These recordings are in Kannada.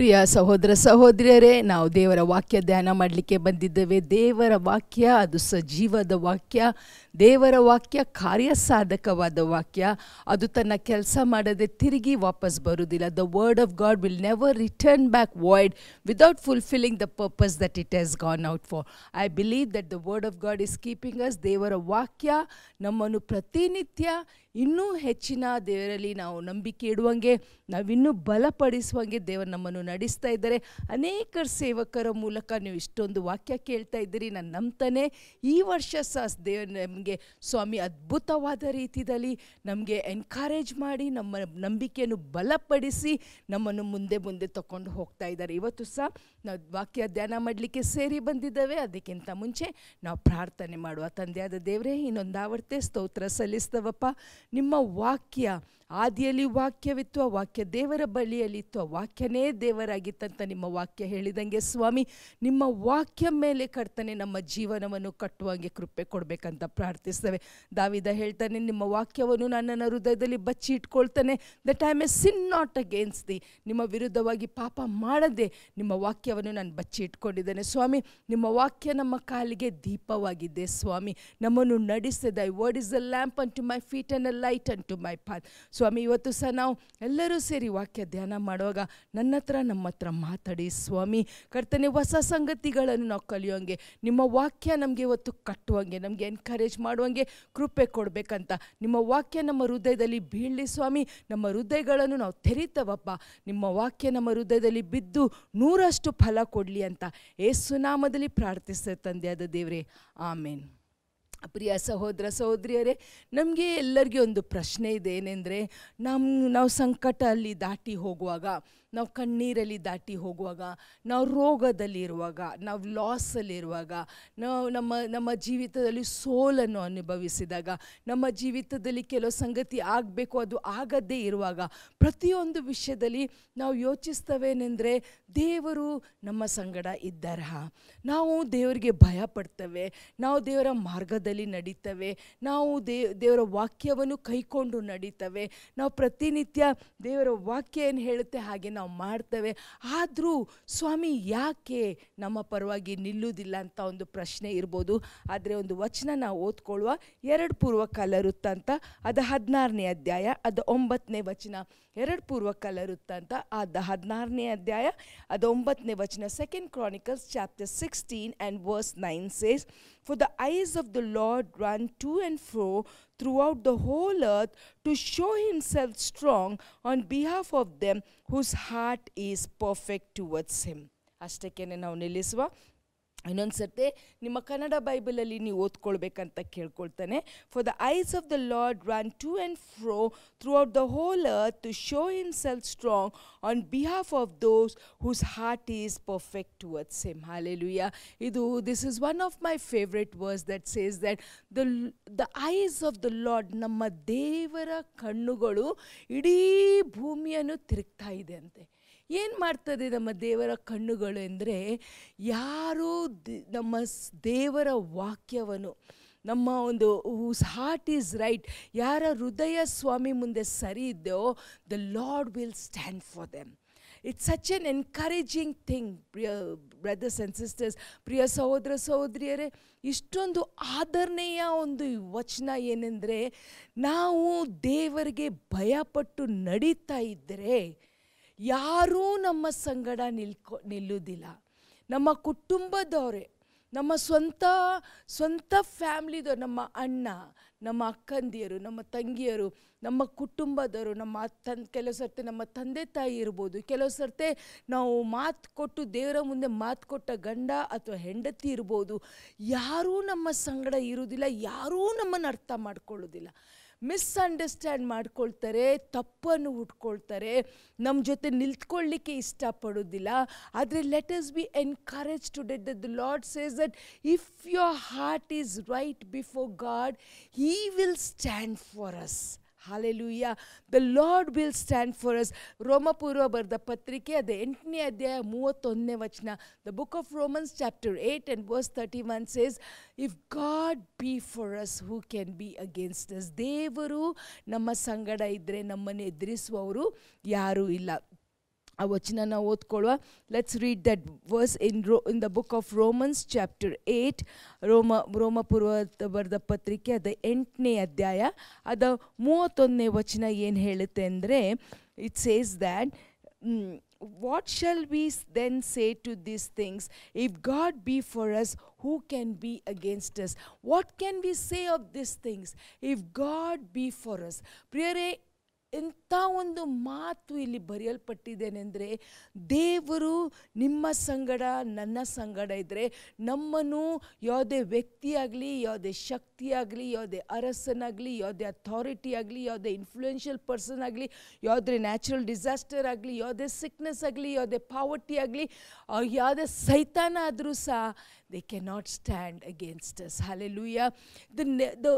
ಪ್ರಿಯ ಸಹೋದರ ಸಹೋದರಿಯರೇ ನಾವು ದೇವರ ವಾಕ್ಯ ಧ್ಯಾನ ಮಾಡಲಿಕ್ಕೆ ಬಂದಿದ್ದೇವೆ. ದೇವರ ವಾಕ್ಯ ಅದು ಸಜೀವದ ವಾಕ್ಯ. ದೇವರ ವಾಕ್ಯ ಕಾರ್ಯಸಾಧಕವಾದ ವಾಕ್ಯ. ಅದು ತನ್ನ ಕೆಲಸ ಮಾಡದೆ ತಿರುಗಿ ವಾಪಸ್ ಬರುವುದಿಲ್ಲ. The word of God will never return back void without fulfilling the purpose that it has gone out for I believe that the word of God is keeping us ದೇವರ ವಾಕ್ಯ ನಮ್ಮನ್ನು ಪ್ರತಿನಿತ್ಯ ಇನ್ನೂ ಹೆಚ್ಚಿನ ದೇವರಲ್ಲಿ ನಾವು ನಂಬಿಕೆ ಇಡುವಂಗೆ, ನಾವಿನ್ನೂ ಬಲಪಡಿಸುವಂಗೆ ದೇವರು ನಮ್ಮನ್ನು ನಡೆಸ್ತಾ ಇದ್ದಾರೆ. ಅನೇಕ ಸೇವಕರ ಮೂಲಕ ನೀವು ಇಷ್ಟೊಂದು ವಾಕ್ಯ ಕೇಳ್ತಾ ಇದ್ದೀರಿ. ನಾನು ನಂಬ್ತಾನೆ. ಈ ವರ್ಷ ಸಹ ದೇವರು ನಮಗೆ ಸ್ವಾಮಿ ಅದ್ಭುತವಾದ ರೀತಿಯಲ್ಲಿ ನಮಗೆ ಎನ್ಕರೇಜ್ ಮಾಡಿ ನಮ್ಮ ನಂಬಿಕೆಯನ್ನು ಬಲಪಡಿಸಿ ನಮ್ಮನ್ನು ಮುಂದೆ ಮುಂದೆ ತಗೊಂಡು ಹೋಗ್ತಾ ಇದ್ದಾರೆ. ಇವತ್ತು ಸಹ ನಾವು ವಾಕ್ಯ ಧ್ಯಾನ ಮಾಡಲಿಕ್ಕೆ ಸೇರಿ ಬಂದಿದ್ದೇವೆ. ಅದಕ್ಕಿಂತ ಮುಂಚೆ ನಾವು ಪ್ರಾರ್ಥನೆ ಮಾಡುವ ತಂದೆಯಾದ ದೇವರೇ, ಇನ್ನೊಂದು ಆವರ್ತೆ ಸ್ತೋತ್ರ ಸಲ್ಲಿಸ್ತವಪ್ಪ. ನಿಮ್ಮ ವಾಕ್ಯ ಆದಿಯಲ್ಲಿ ವಾಕ್ಯವಿತ್ತು, ಆ ವಾಕ್ಯ ದೇವರ ಬಳಿಯಲ್ಲಿತ್ತು ಆ ವಾಕ್ಯನೇ ದೇವರಾಗಿತ್ತಂತ ನಿಮ್ಮ ವಾಕ್ಯ ಹೇಳಿದಂಗೆ ಸ್ವಾಮಿ, ನಿಮ್ಮ ವಾಕ್ಯ ಮೇಲೆ ಕಟ್ತಾನೆ ನಮ್ಮ ಜೀವನವನ್ನು ಕಟ್ಟುವಂಗೆ ಕೃಪೆ ಕೊಡಬೇಕಂತ ಪ್ರಾರ್ಥಿಸ್ತೇವೆ ದಾವಿದ ಹೇಳ್ತಾನೆ, ನಿಮ್ಮ ವಾಕ್ಯವನ್ನು ನನ್ನನ್ನು ಹೃದಯದಲ್ಲಿ ಬಚ್ಚಿ ಇಟ್ಕೊಳ್ತಾನೆ that I may sin not against the ನಿಮ್ಮ ವಿರುದ್ಧವಾಗಿ ಪಾಪ ಮಾಡದೆ ನಿಮ್ಮ ವಾಕ್ಯವನ್ನು ನಾನು ಬಚ್ಚಿ ಇಟ್ಕೊಂಡಿದ್ದೇನೆ ಸ್ವಾಮಿ, ನಿಮ್ಮ ವಾಕ್ಯ ನಮ್ಮ ಕಾಲಿಗೆ ದೀಪವಾಗಿದೆ ಸ್ವಾಮಿ. ನಮ್ಮನ್ನು ನಡೆಸಿದ I word is a lamp unto my feet and a light unto my path ಸ್ವಾಮಿ, ಇವತ್ತು ಸಹ ನಾವು ಎಲ್ಲರೂ ಸೇರಿ ವಾಕ್ಯ ಧ್ಯಾನ ಮಾಡುವಾಗ ನನ್ನ ಹತ್ರ, ನಮ್ಮ ಹತ್ರ ಮಾತಾಡಿ ಸ್ವಾಮಿ. ಕರ್ತನೆ, ಹೊಸ ಸಂಗತಿಗಳನ್ನು ನಾವು ಕಲಿಯೋಂಗೆ ನಿಮ್ಮ ವಾಕ್ಯ ನಮಗೆ ಇವತ್ತು ಕಟ್ಟುವಂಗೆ, ನಮಗೆ ಎನ್ಕರೇಜ್ ಮಾಡುವಂಗೆ ಕೃಪೆ ಕೊಡಬೇಕಂತ. ನಿಮ್ಮ ವಾಕ್ಯ ನಮ್ಮ ಹೃದಯದಲ್ಲಿ ಬೀಳಲಿ ಸ್ವಾಮಿ. ನಮ್ಮ ಹೃದಯಗಳನ್ನು ನಾವು ತೆರೀತವಪ್ಪ. ನಿಮ್ಮ ವಾಕ್ಯ ನಮ್ಮ ಹೃದಯದಲ್ಲಿ ಬಿದ್ದು ನೂರಷ್ಟು ಫಲ ಕೊಡಲಿ ಅಂತ ಏಸುನಾಮದಲ್ಲಿ ಪ್ರಾರ್ಥಿಸ್ತೇವೆ ತಂದೆಯಾದ ದೇವರೇ. ಆಮೇನ್. ಪ್ರಿಯ ಸಹೋದರ ಸಹೋದರಿಯರೇ, ನಮಗೆ ಎಲ್ಲರಿಗೂ ಒಂದು ಪ್ರಶ್ನೆ ಇದೆ ಏನೆಂದರೆ ನಮ್ಮ ನಾವು ಸಂಕಟ ಅಲ್ಲಿ ದಾಟಿ ಹೋಗುವಾಗ ನಾವು ಕಣ್ಣೀರಲ್ಲಿ ದಾಟಿ ಹೋಗುವಾಗ, ನಾವು ರೋಗದಲ್ಲಿರುವಾಗ, ನಾವು ಲಾಸಲ್ಲಿರುವಾಗ ನಾವು ನಮ್ಮ ನಮ್ಮ ಜೀವಿತದಲ್ಲಿ ಸೋಲನ್ನು ಅನುಭವಿಸಿದಾಗ, ನಮ್ಮ ಜೀವಿತದಲ್ಲಿ ಕೆಲವು ಸಂಗತಿ ಆಗಬೇಕು, ಅದು ಆಗದೇ ಇರುವಾಗ ಪ್ರತಿಯೊಂದು ವಿಷಯದಲ್ಲಿ ನಾವು ಯೋಚಿಸ್ತವೇನೆಂದರೆ ದೇವರು ನಮ್ಮ ಸಂಗಡ ಇದ್ದಾರ. ನಾವು ದೇವರಿಗೆ ಭಯ ಪಡ್ತೇವೆ ನಾವು ದೇವರ ಮಾರ್ಗದಲ್ಲಿ ನಡೀತೇವೆ, ನಾವು ದೇ, ದೇವರ ವಾಕ್ಯವನ್ನು ಕೈಕೊಂಡು ನಡೀತೇವೆ, ನಾವು ಪ್ರತಿನಿತ್ಯ ದೇವರ ವಾಕ್ಯ ಏನು ಹೇಳುತ್ತೆ ಹಾಗೆ ನಾವು ಮಾಡ್ತೇವೆ. ಆದರೂ ಸ್ವಾಮಿ ಯಾಕೆ ನಮ್ಮ ಪರವಾಗಿ ನಿಲ್ಲುವುದಿಲ್ಲ ಅಂತ ಒಂದು ಪ್ರಶ್ನೆ ಇರ್ಬೋದು. ಆದರೆ ಒಂದು ವಚನ ನಾವು ಓದ್ಕೊಳ್ಳುವ ಎರಡು ಪೂರ್ವಕಾಲ ವೃತ್ತಾಂತ ಅದು ಹದಿನಾರನೇ ಅಧ್ಯಾಯ, ಅದು ಒಂಬತ್ತನೇ ವಚನ. ಎರಡು ಪೂರ್ವಕಾಲ ವೃತ್ತಾಂತ ಅದು ಹದಿನಾರನೇ ಅಧ್ಯಾಯ, ಅದು ಒಂಬತ್ತನೇ ವಚನ. Second Chronicles chapter sixteen and verse nine says for the eyes of the Lord run to and fro throughout the whole earth to show himself strong on behalf of them whose heart is perfect towards him. ಅಷ್ಟಕ್ಕೆ ನಾವು ನಿಲ್ಲಿಸುವ ಇನ್ನೊಂದು ಸರ್ತಿ ನಿಮ್ಮ ಕನ್ನಡ ಬೈಬಲಲ್ಲಿ ನೀವು ಓದ್ಕೊಳ್ಬೇಕಂತ ಕೇಳ್ಕೊಳ್ತಾನೆ. For the eyes of the Lord run to and fro throughout the whole earth to show himself strong on behalf of those whose heart is perfect towards him hallelujah ಇದು this is one of my favourite verse that says that the the eyes of the Lord ನಮ್ಮ ದೇವರ ಕಣ್ಣುಗಳು ಇಡೀ ಭೂಮಿಯನ್ನು ತಿರುಗ್ತಾ ಇದೆ ಅಂತೆ. ಏನು ಮಾಡ್ತದೆ ನಮ್ಮ ದೇವರ ಕಣ್ಣುಗಳು ಎಂದರೆ ಯಾರು ನಮ್ಮ ದೇವರ ವಾಕ್ಯವನ್ನು ನಮ್ಮ ಒಂದು ಹೂಸ್ ಹಾರ್ಟ್ ಈಸ್ ರೈಟ್ ಯಾರ ಹೃದಯ ಸ್ವಾಮಿ ಮುಂದೆ ಸರಿ ಇದ್ದೋ the Lord will stand for them it's such an encouraging thing Priya brothers and sisters ಪ್ರಿಯ ಸಹೋದರ ಸಹೋದರಿಯರೇ, ಇಷ್ಟೊಂದು ಆಧರಣೀಯ ಒಂದು ವಚನ ಏನೆಂದರೆ, ನಾವು ದೇವರಿಗೆ ಭಯಪಟ್ಟು ನಡೀತಾ ಇದ್ದರೆ ಯಾರೂ ನಮ್ಮ ಸಂಗಡ ನಿಲ್ಕೊ ನಿಲ್ಲುವುದಿಲ್ಲ ನಮ್ಮ ಕುಟುಂಬದವರೇ, ನಮ್ಮ ಸ್ವಂತ ಸ್ವಂತ ಫ್ಯಾಮ್ಲಿದವ್ರು, ನಮ್ಮ ಅಣ್ಣ, ನಮ್ಮ ಅಕ್ಕಂದಿಯರು, ನಮ್ಮ ತಂಗಿಯರು, ನಮ್ಮ ಕುಟುಂಬದವರು, ನಮ್ಮ ತನ್, ಕೆಲವು ಸರ್ತಿ ನಮ್ಮ ತಂದೆ ತಾಯಿ ಇರ್ಬೋದು, ಕೆಲವು ಸರ್ತಿ ನಾವು ಮಾತು ಕೊಟ್ಟು ದೇವರ ಮುಂದೆ ಮಾತು ಕೊಟ್ಟ ಗಂಡ ಅಥವಾ ಹೆಂಡತಿ ಇರ್ಬೋದು, ಯಾರೂ ನಮ್ಮ ಸಂಗಡ ಇರುವುದಿಲ್ಲ ಯಾರೂ ನಮ್ಮನ್ನು ಅರ್ಥ ಮಾಡ್ಕೊಳ್ಳೋದಿಲ್ಲ. ಮಿಸ್ಅಂಡರ್ಸ್ಟ್ಯಾಂಡ್ ಮಾಡ್ಕೊಳ್ತಾರೆ, ತಪ್ಪನ್ನು ಹುಟ್ಕೊಳ್ತಾರೆ ನಮ್ಮ ಜೊತೆ ನಿಂತ್ಕೊಳ್ಳಿಕ್ಕೆ ಇಷ್ಟಪಡೋದಿಲ್ಲ. ಆದರೆ let us be encourage to that that the Lord says that if your heart is right before God he will stand for us hallelujah the Lord will stand for us ರೋಮಪೂರ್ವ ಬರೆದ ಪತ್ರಿಕೆ ಅದು ಎಂಟನೇ ಅಧ್ಯಾಯ ಮೂವತ್ತೊಂದನೇ ವಚನ the book of Romans chapter eight and verse thirty one says if God be for us who can be against us ದೇವರು ನಮ್ಮ ಸಂಗಡ ಇದ್ದರೆ ನಮ್ಮನ್ನು ಎದುರಿಸುವವರು ಯಾರೂ ಇಲ್ಲ ಆ ವಚನನ ಓದ್ಕೊಳ್ಳುವ let's read that verse in ro in the book of Romans chapter eight ರೋಮ ರೋಮಪೂರ್ವ ಬರೆದ ಪತ್ರಿಕೆ ಅದ ಎಂಟನೇ ಅಧ್ಯಾಯ ಅದ ಮೂವತ್ತೊಂದನೇ ವಚನ ಏನು ಹೇಳುತ್ತೆ ಅಂದರೆ it says that what shall we s- then say to these things? If God be for us, who can be against us? What can we say of these things? If God be for us. ಪ್ರಿಯರೇ ಎಂಥ ಒಂದು ಮಾತು ಇಲ್ಲಿ ಬರೆಯಲ್ಪಟ್ಟಿದ್ದೇನೆಂದರೆ, ದೇವರು ನಿಮ್ಮ ಸಂಗಡ, ನನ್ನ ಸಂಗಡ ಇದ್ದರೆ ನಮ್ಮನ್ನು ಯಾವುದೇ ವ್ಯಕ್ತಿಯಾಗಲಿ, ಯಾವುದೇ ಶಕ್ತಿಯಾಗಲಿ, ಯಾವುದೇ ಅರಸನಾಗಲಿ, ಯಾವುದೇ ಅಥಾರಿಟಿ ಆಗಲಿ, ಯಾವುದೇ ಇನ್ಫ್ಲೂಯೆನ್ಷಿಯಲ್ ಪರ್ಸನ್ ಆಗಲಿ, ಯಾವುದೇ ನ್ಯಾಚುರಲ್ ಡಿಸಾಸ್ಟರ್ ಆಗಲಿ, ಯಾವುದೇ ಸಿಕ್ನೆಸ್ ಆಗಲಿ, ಯಾವುದೇ ಪಾವರ್ಟಿ ಆಗಲಿ ಯಾವುದೇ ಸೈತಾನ ಆದರೂ ಸಹ they cannot stand against us hallelujah the the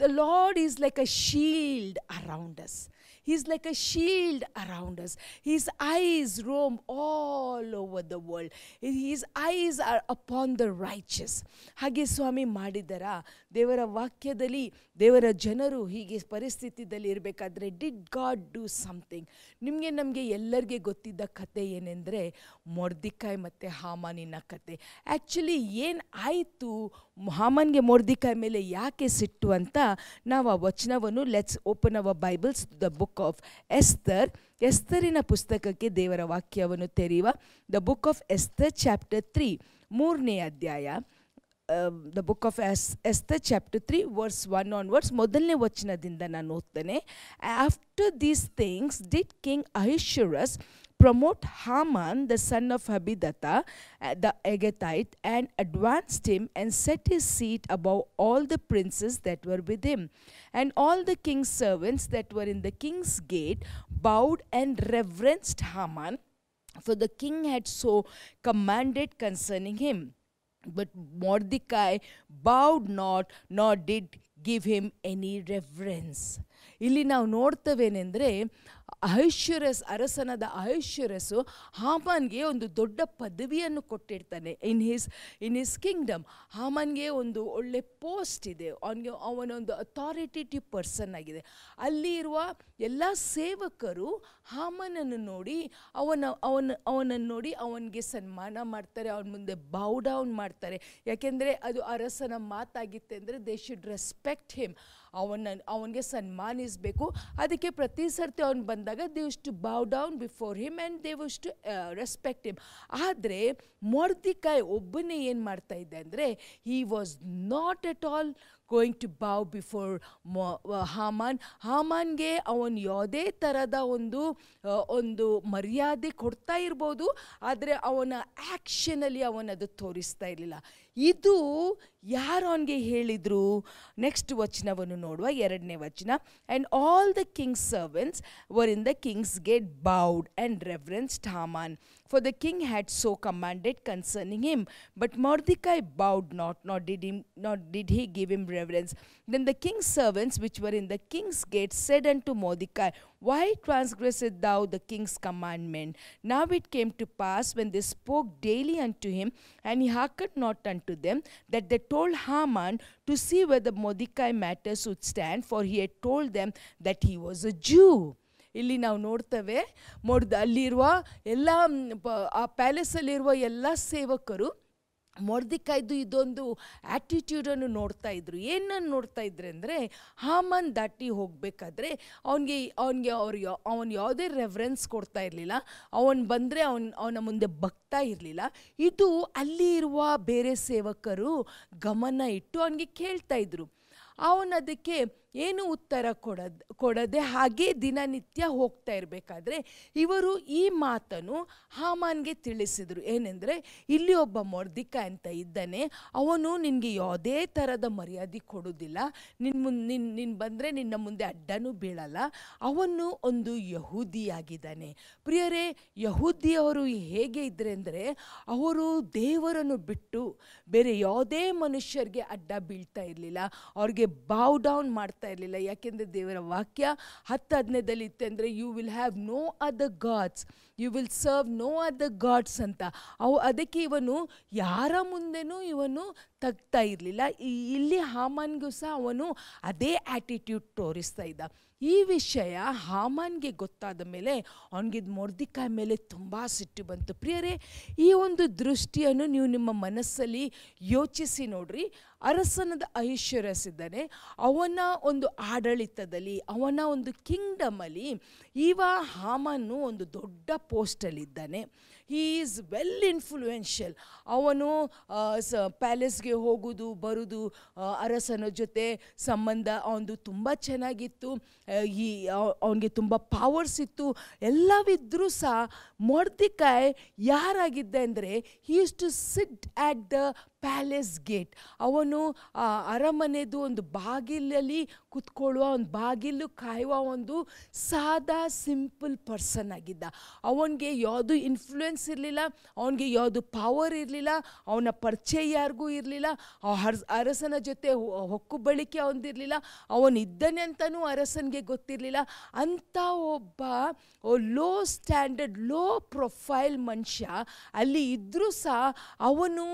the Lord is like a shield around us He's like a shield around us. His eyes roam all over the world. His eyes are upon the righteous. ಹಾಗೆ ಸ್ವಾಮಿ ಮಾಡಿದರ ದೇವರ ವಾಕ್ಯದಲ್ಲಿ ದೇವರ ಜನರು ಹೀಗೆ ಪರಿಸ್ಥಿತಿದಲ್ಲಿ ಇರಬೇಕಾದ್ರೆ ಡಿಡ್ ಗಾಡ್ ಡೂ ಸಮಥಿಂಗ್ ನಿಮಗೆ ನಮಗೆ ಎಲ್ಲರಿಗೆ ಗೊತ್ತಿದ್ದ ಕತೆ ಏನೆಂದರೆ, ಮೊರ್ದಿಕಾಯ್ ಮತ್ತು ಹಾಮಾನಿನ ಕತೆ ಆ್ಯಕ್ಚುಲಿ ಏನು ಆಯಿತು ಹಾಮನ್ಗೆ ಮೊರ್ದಿಕಾಯ್ ಮೇಲೆ ಯಾಕೆ ಸಿಟ್ಟು ಅಂತ ನಾವು ಆ ವಚನವನ್ನು let's open our Bibles the book of Esther ಎಸ್ತರಿನ ಪುಸ್ತಕಕ್ಕೆ ದೇವರ ವಾಕ್ಯವನ್ನು ತೆರೆಯುವ the book of Esther chapter three ಮೂರನೇ ಅಧ್ಯಾಯ. The book of S Esther chapter three verse one on verse ಮೊದಲನೇ ವಚನದಿಂದ ನಾನು ಓದ್ತೇನೆ. After these things did king Ahasuerus promote Haman, the son of Habidatha, uh, the Agathite, and advanced him and set his seat above all the princes that were with him. And all the king's servants that were in the king's gate bowed and reverenced Haman, for the king had so commanded concerning him. But Mordecai bowed not, nor did give him any reverence. ಇಲ್ಲಿ ನಾವು ನೋಡ್ತವೇನೆಂದರೆ ಅಹೈಶ್ವರಸ್ ಅರಸನಾದ ಅಹೈಶ್ವರಸ್ಸು ಹಾಮನ್ಗೆ ಒಂದು ದೊಡ್ಡ ಪದವಿಯನ್ನು ಕೊಟ್ಟಿರ್ತಾನೆ. In his in his kingdom ಹಾಮನ್ಗೆ ಒಂದು ಒಳ್ಳೆ ಪೋಸ್ಟ್ ಇದೆ. ಅವನಿಗೆ ಅವನೊಂದು ಅಥಾರಿಟೇಟಿವ್ ಪರ್ಸನ್ ಆಗಿದೆ. ಅಲ್ಲಿ ಇರುವ ಎಲ್ಲ ಸೇವಕರು ಹಾಮನನ್ನು ನೋಡಿ ಅವನ ಅವನ, ಅವನನ್ನು ನೋಡಿ ಅವನಿಗೆ ಸನ್ಮಾನ ಮಾಡ್ತಾರೆ, ಅವನ ಮುಂದೆ ಬೌ ಡೌನ್ ಮಾಡ್ತಾರೆ. ಯಾಕೆಂದರೆ ಅದು ಅರಸನ ಮಾತಾಗಿತ್ತೆ ಅಂದರೆ ದೇ ಶುಡ್ ರೆಸ್ಪೆಕ್ಟ್ ಹಿಮ್ ಅವನ, ಅವನಿಗೆ ಸನ್ಮಾನಿಸಬೇಕು. ಅದಕ್ಕೆ ಪ್ರತಿ ಸರ್ತಿ ಅವನು ಬಂದಾಗ they wish to bow down before him and they to respect him ಆದರೆ ಮೊರ್ದಿಕಾಯ್ ಒಬ್ಬನೇ ಏನು ಮಾಡ್ತಾ ಇದ್ದೆ ಅಂದರೆ he was not at all going to bow before Haman ಹಾಮಾನ್ಗೆ ಅವನು ಯಾವುದೇ ಥರದ ಒಂದು ಒಂದು ಮರ್ಯಾದೆ ಕೊಡ್ತಾ ಇರ್ಬೋದು, ಆದರೆ ಅವನ ಆ್ಯಕ್ಷನಲ್ಲಿ ಅವನದು ತೋರಿಸ್ತಾ ಇರಲಿಲ್ಲ. ಇದು ಯಾರು ಅವನಿಗೆ ಹೇಳಿದರು? ನೆಕ್ಸ್ಟ್ ವಚನವನ್ನು ನೋಡುವ ಎರಡನೇ ವಚನ. And all the king's servants were in the king's gate bowed and reverenced Haman for the king had so commanded concerning him. But Mordecai bowed not, nor did him, nor did he give him reverence. Then the king's servants which were in the king's gate said unto Mordecai, Why transgressest thou the king's commandment? Now it came to pass when they spoke daily unto him, and he hearkened not unto them, that they told Haman to see whether Mordecai matters would stand, for he had told them that he was a Jew. ಇಲ್ಲಿ ನಾವು ನೋಡ್ತೇವೆ. ಮೊಡ್ದ ಅಲ್ಲಿರುವ ಎಲ್ಲ ಆ ಪ್ಯಾಲೇಸಲ್ಲಿರುವ ಎಲ್ಲ ಸೇವಕರು ಮೊರ್ದಿಕಾಯ್ದು ಇದೊಂದು ಆ್ಯಟಿಟ್ಯೂಡನ್ನು ನೋಡ್ತಾ ಇದ್ರು. ಏನನ್ನು ನೋಡ್ತಾ ಇದ್ರೆ ಅಂದರೆ, ಹಾಮನ್ ದಾಟಿ ಹೋಗಬೇಕಾದ್ರೆ ಅವನಿಗೆ ಅವನಿಗೆ ಅವ್ರು ಯಾ, ಅವನು ಯಾವುದೇ ರೆಫರೆನ್ಸ್ ಕೊಡ್ತಾ ಇರಲಿಲ್ಲ. ಅವನು ಬಂದರೆ ಅವನ ಅವನ ಮುಂದೆ ಬಗ್ತಾ ಇರಲಿಲ್ಲ. ಇದು ಅಲ್ಲಿ ಇರುವ ಬೇರೆ ಸೇವಕರು ಗಮನ ಇಟ್ಟು ಅವನಿಗೆ ಕೇಳ್ತಾ ಇದ್ರು. ಅವನು ಏನು ಉತ್ತರ ಕೊಡದ್, ಕೊಡದೆ ಹಾಗೆ ದಿನನಿತ್ಯ ಹೋಗ್ತಾ ಇರಬೇಕಾದ್ರೆ ಇವರು ಈ ಮಾತನ್ನು ಹಾಮಾನ್ಗೆ ತಿಳಿಸಿದರು. ಏನೆಂದರೆ, ಇಲ್ಲಿ ಒಬ್ಬ ಮೊರ್ದಿಕ ಅಂತ ಇದ್ದಾನೆ. ಅವನು ನಿನಗೆ ಯಾವುದೇ ಥರದ ಮರ್ಯಾದೆ ಕೊಡೋದಿಲ್ಲ ನಿನ್ನ ಮುನ್ ನಿನ್ನ ನಿನ್ನ ಬಂದರೆ ನಿನ್ನ ಮುಂದೆ ಅಡ್ಡನೂ ಬೀಳಲ್ಲ. ಅವನು ಒಂದು ಯಹೂದಿಯಾಗಿದ್ದಾನೆ. ಪ್ರಿಯರೇ, ಯಹೂದಿಯವರು ಹೇಗೆ ಇದ್ದರೆ ಅಂದರೆ, ಅವರು ದೇವರನ್ನು ಬಿಟ್ಟು ಬೇರೆ ಯಾವುದೇ ಮನುಷ್ಯರಿಗೆ ಅಡ್ಡ ಬೀಳ್ತಾ ಇರಲಿಲ್ಲ. ಅವ್ರಿಗೆ ಬಾವ್ ಡೌನ್ ಮಾಡ್ತಾ ಇರಲಿಲ್ಲ. ಯಾಕೆಂದರೆ ದೇವರ ವಾಕ್ಯ ಹತ್ತು ಹದಿನೈದಲ್ಲಿ ಇತ್ತಂದರೆ you will have no other gods you will serve no other gods ಅಂತ. ಅವು ಅದಕ್ಕೆ ಇವನು ಯಾರ ಮುಂದೆನೂ ಇವನು ತಗ್ತಾ ಇರಲಿಲ್ಲ. ಇಲ್ಲಿ ಹಾಮನ್ಗೂ ಸಹ ಅವನು ಅದೇ ಆ್ಯಟಿಟ್ಯೂಡ್ ತೋರಿಸ್ತಾ ಇದ್ದ. ಈ ವಿಷಯ ಹಾಮನ್ಗೆ ಗೊತ್ತಾದ ಮೇಲೆ ಅವನಿಗೆ ಮೊರ್ದಿಕಾಯಿ ಮೇಲೆ ತುಂಬ ಸಿಟ್ಟು ಬಂತು. ಪ್ರಿಯರೇ, ಈ ಒಂದು ದೃಷ್ಟಿಯನ್ನು ನೀವು ನಿಮ್ಮ ಮನಸ್ಸಲ್ಲಿ ಯೋಚಿಸಿ ನೋಡ್ರಿ. ಅರಸನದ ಐಶ್ವರ್ಯಸ್ ಇದ್ದಾನೆ ಅವನ ಒಂದು ಆಡಳಿತದಲ್ಲಿ, ಅವನ ಒಂದು ಕಿಂಗ್ಡಮಲ್ಲಿ ಇವ ಹಾಮನ್ನು ಒಂದು ದೊಡ್ಡ ಪೋಸ್ಟಲ್ಲಿದ್ದಾನೆ. ಹೀ ಈಸ್ ವೆಲ್ ಇನ್ಫ್ಲೂಯೆನ್ಷಿಯಲ್ ಅವನು ಸ ಪ್ಯಾಲೇಸ್ಗೆ ಹೋಗೋದು, ಬರೋದು ಅರಸನ ಜೊತೆ ಸಂಬಂಧ ಅವನದು ತುಂಬ ಚೆನ್ನಾಗಿತ್ತು. ಈ ಅವನಿಗೆ ತುಂಬ ಪವರ್ಸ್ ಇತ್ತು. ಎಲ್ಲವಿದ್ದರೂ ಸಹ ಮೊರ್ದಿಕಾಯ್ ಯಾರಾಗಿದ್ದ ಅಂದರೆ he used to sit at the palace gate ಅವನು ಅರಮನೆದು ಒಂದು ಬಾಗಿಲಲ್ಲಿ ಕುತ್ಕೊಳ್ಳುವ, ಒಂದು ಬಾಗಿಲು ಕಾಯುವ ಒಂದು ಸಾದಾ ಸಿಂಪಲ್ ಪರ್ಸನ್ ಆಗಿದ್ದ. ಅವನಿಗೆ ಯಾವುದು ಇನ್ಫ್ಲೂಯೆನ್ಸ್ ಇರಲಿಲ್ಲ, ಅವನಿಗೆ ಯಾವುದು ಪವರ್ ಇರಲಿಲ್ಲ, ಅವನ ಪರಿಚಯ ಯಾರಿಗೂ ಇರಲಿಲ್ಲ ಅರಸನ ಜೊತೆ ಹೊಕ್ಕು ಹೊಕ್ಕುಬಳಿಕೆ ಅವನಿರಲಿಲ್ಲ ಅವನಿದ್ದಾನೆ ಅಂತಲೂ ಅರಸನಿಗೆ ಗೊತ್ತಿರಲಿಲ್ಲ. ಅಂಥ ಒಬ್ಬ ಲೋ ಸ್ಟ್ಯಾಂಡರ್ಡ್ ಲೋ ಪ್ರೊಫೈಲ್ ಮನುಷ್ಯ, ಅಲ್ಲಿ ಇದ್ದರೂ ಸಹ ಅವನು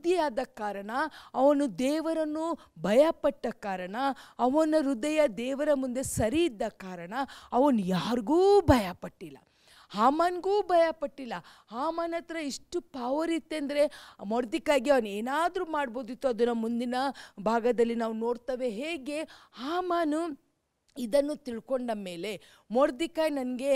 ಯಹೂದಿಯಾದ ಕಾರಣ, ಅವನು ದೇವರನ್ನು ಭಯಪಟ್ಟ ಕಾರಣ, ಅವನ ಹೃದಯ ದೇವರ ಮುಂದೆ ಸರಿ ಇದ್ದ ಕಾರಣ ಅವನು ಯಾರಿಗೂ ಭಯಪಟ್ಟಿಲ್ಲ. ಹಾಮನ್ಗೂ ಭಯಪಟ್ಟಿಲ್ಲ. ಹಾಮನ್ ಹತ್ರ ಇಷ್ಟು ಪವರ್ ಇತ್ತೆಂದರೆ ಮೊಡ್ದಿಕ್ಕಾಗಿ ಅವನು ಏನಾದರೂ ಮಾಡ್ಬೋದಿತ್ತು. ಅದನ್ನು ಮುಂದಿನ ಭಾಗದಲ್ಲಿ ನಾವು ನೋಡ್ತೇವೆ ಹೇಗೆ? ಹಾಮಾನು ಇದನ್ನು ತಿಳ್ಕೊಂಡ ಮೇಲೆ ಮೋರ್ದಿಕಾಯ್ ನನಗೆ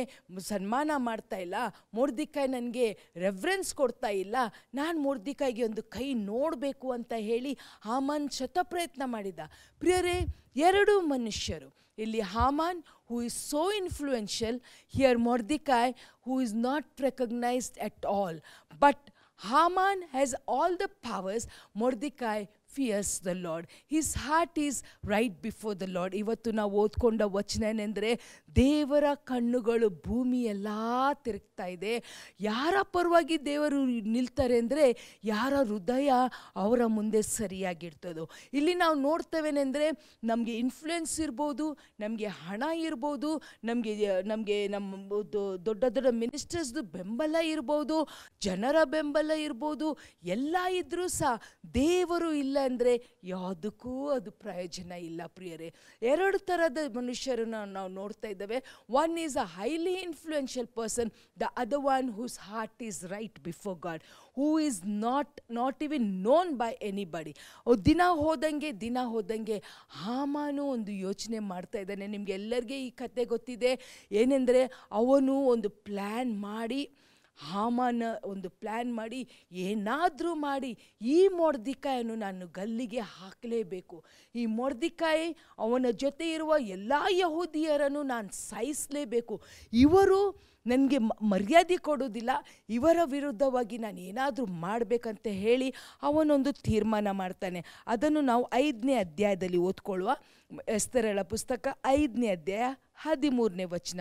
ಸನ್ಮಾನ ಮಾಡ್ತಾ ಇಲ್ಲ, ಮೋರ್ದಿಕಾಯ್ ನನಗೆ ರೆಫರೆನ್ಸ್ ಕೊಡ್ತಾ ಇಲ್ಲ, ನಾನು ಮೋರ್ದಿಕಾಯ್ಗೆ ಒಂದು ಕೈ ನೋಡಬೇಕು ಅಂತ ಹೇಳಿ ಹಾಮಾನ್ ಶತಪ್ರಯತ್ನ ಮಾಡಿದ. ಪ್ರಿಯರೇ, ಎರಡು ಮನುಷ್ಯರು, ಇಲ್ಲಿ Haman who is so influential here Mordecai who is not recognised at all but Haman has all the powers Mordecai fears the Lord. His heart is right before the Lord. ಇವತ್ತು ನಾವು ಓದ್ಕೊಂಡ ವಚನ ಏನೆಂದರೆ, ದೇವರ ಕಣ್ಣುಗಳು ಭೂಮಿಯೆಲ್ಲ ತಿರುಗ್ತಾ ಇದೆ ಯಾರ ಪರವಾಗಿ ದೇವರು ನಿಲ್ತಾರೆ ಅಂದರೆ, ಯಾರ ಹೃದಯ ಅವರ ಮುಂದೆ ಸರಿಯಾಗಿರ್ತದೋ ಇಲ್ಲಿ ನಾವು ನೋಡ್ತೇವೆನೆಂದರೆ, ನಮಗೆ ಇನ್ಫ್ಲುಯೆನ್ಸ್ ಇರ್ಬೋದು, ನಮಗೆ ಹಣ ಇರ್ಬೋದು, ನಮಗೆ ನಮಗೆ ನಮ್ಮ ದೊ- ದೊಡ್ಡ ದೊಡ್ಡ ಮಿನಿಸ್ಟರ್ಸ್ದು ಬೆಂಬಲ ಇರ್ಬೋದು, ಜನರ ಬೆಂಬಲ ಇರ್ಬೋದು, ಎಲ್ಲ ಇದ್ದರೂ ಸಹ ದೇವರು ಇಲ್ಲ ಅಂದರೆ ಯಾವುದಕ್ಕೂ ಅದು ಪ್ರಯೋಜನ ಇಲ್ಲ ಪ್ರಿಯರೇ. ಎರಡು ಥರದ ಮನುಷ್ಯರನ್ನು ನಾವು ನೋಡ್ತಾ ಇದ್ದೇವೆ. One is a highly influential person the other one whose heart is right before God who is not not even known by anybody ದಿನ ಹೋದಂಗೆ ದಿನ ಹೋದಂಗೆ ಹಾಮಾನು ಒಂದು ಯೋಚನೆ ಮಾಡ್ತಾ ಇದ್ದಾನೆ. ನಿಮ್ಗೆ ಎಲ್ಲರಿಗೆ ಈ ಕತೆ ಗೊತ್ತಿದೆ. ಏನೆಂದರೆ ಅವನು ಒಂದು ಪ್ಲ್ಯಾನ್ ಮಾಡಿ ಹಾಮಾನ ಒಂದು ಪ್ಲ್ಯಾನ್ ಮಾಡಿ, ಏನಾದರೂ ಮಾಡಿ ಈ ಮೊರ್ದಿಕಾಯನ್ನು ನಾನು ಗಲ್ಲಿಗೆ ಹಾಕಲೇಬೇಕು. ಈ ಮೊಡ್ದಿಕಾಯಿ ಅವನ ಜೊತೆ ಇರುವ ಎಲ್ಲ ಯಹೂದಿಯರನ್ನು ನಾನು ಸಾಯಿಸಲೇಬೇಕು ಇವರು ನನಗೆ ಮರ್ಯಾದೆ ಕೊಡೋದಿಲ್ಲ ಇವರ ವಿರುದ್ಧವಾಗಿ ನಾನು ಏನಾದರೂ ಮಾಡಬೇಕಂತ ಹೇಳಿ ಅವನೊಂದು ತೀರ್ಮಾನ ಮಾಡ್ತಾನೆ. ಅದನ್ನು ನಾವು ಐದನೇ ಅಧ್ಯಾಯದಲ್ಲಿ ಓದ್ಕೊಳ್ಳುವ. ಎಸ್ತರಳ ಪುಸ್ತಕ ಐದನೇ ಅಧ್ಯಾಯ ಹದಿಮೂರನೇ ವಚನ.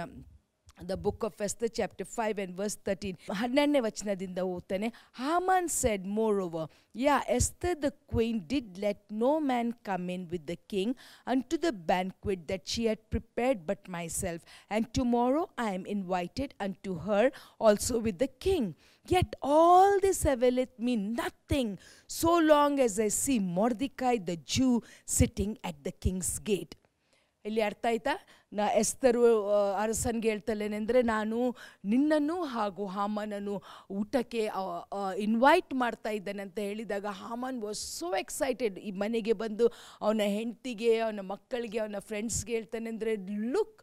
The book of Esther chapter five and verse thirteen ಹನ್ನೆರಡನೇ ವಚನದಿಂದ ಓದ್ತಾನೆ, Haman said moreover yea Esther the queen did let no man come in with the king unto the banquet that she had prepared but myself and tomorrow I am invited unto her also with the king yet all this availeth me nothing, so long as I see Mordecai the Jew sitting at the king's gate. ಇಲ್ಲಿ ಅರ್ಥ ಆಯ್ತಾ? ನಾ ಎಸ್ತರು ಅರಸನ್ಗೆ ಹೇಳ್ತಲೇನೆಂದರೆ ನಾನು ನಿನ್ನನ್ನು ಹಾಗೂ ಹಾಮನನ್ನು ಊಟಕ್ಕೆ ಇನ್ವೈಟ್ ಮಾಡ್ತಾ ಇದ್ದೇನೆ ಅಂತ ಹೇಳಿದಾಗ ಹಾಮನ್ ವಾಸ್ ಸೋ ಎಕ್ಸೈಟೆಡ್ ಈ ಮನೆಗೆ ಬಂದು ಅವನ ಹೆಂಡತಿಗೆ, ಅವನ ಮಕ್ಕಳಿಗೆ, ಅವನ ಫ್ರೆಂಡ್ಸ್ಗೆ ಹೇಳ್ತಾನೆ ಅಂದರೆ look